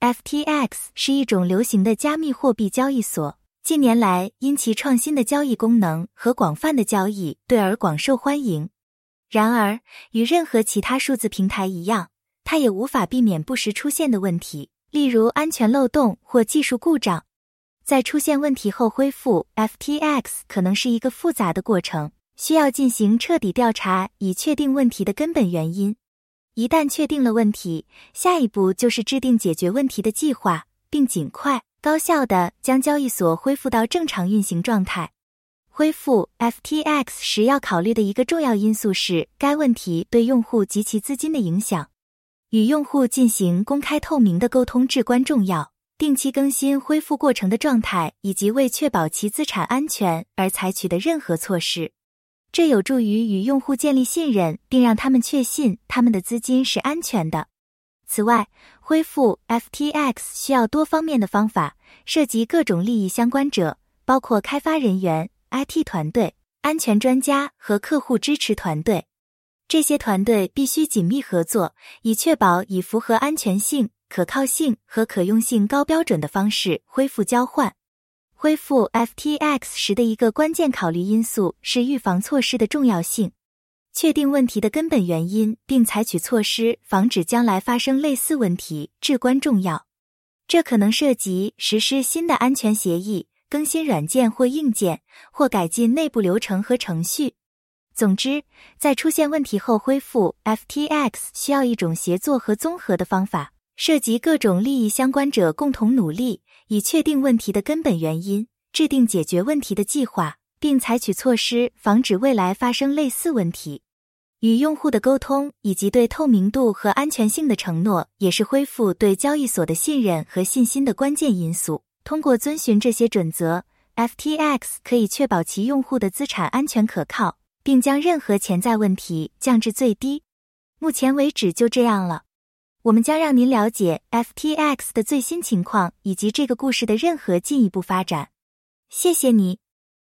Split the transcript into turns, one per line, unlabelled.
FTX 是一种流行的加密货币交易所，近年来因其创新的交易功能和广泛的交易对而广受欢迎。然而，与任何其他数字平台一样，它也无法避免不时出现的问题，例如安全漏洞或技术故障。在出现问题后恢复 FTX 可能是一个复杂的过程，需要进行彻底调查以确定问题的根本原因。一旦确定了问题，下一步就是制定解决问题的计划，并尽快、高效地将交易所恢复到正常运行状态。恢复 FTX 时要考虑的一个重要因素是该问题对用户及其资金的影响。与用户进行公开透明的沟通至关重要，定期更新恢复过程的状态，以及为确保其资产安全而采取的任何措施。这有助于与用户建立信任，并让他们确信他们的资金是安全的。此外，恢复 FTX 需要多方面的方法，涉及各种利益相关者，包括开发人员、IT 团队、安全专家和客户支持团队。这些团队必须紧密合作，以确保以符合安全性、可靠性和可用性高标准的方式恢复交换。恢复 FTX 时的一个关键考虑因素是预防措施的重要性。确定问题的根本原因，并采取措施防止将来发生类似问题至关重要。这可能涉及实施新的安全协议、更新软件或硬件，或改进内部流程和程序。总之，在出现问题后恢复 FTX 需要一种协作和综合的方法，涉及各种利益相关者共同努力。以确定问题的根本原因，制定解决问题的计划，并采取措施防止未来发生类似问题。与用户的沟通以及对透明度和安全性的承诺，也是恢复对交易所的信任和信心的关键因素。通过遵循这些准则，FTX 可以确保其用户的资产安全可靠，并将任何潜在问题降至最低。目前为止就这样了。我们将让您了解 FTX 的最新情况以及这个故事的任何进一步发展。谢谢你。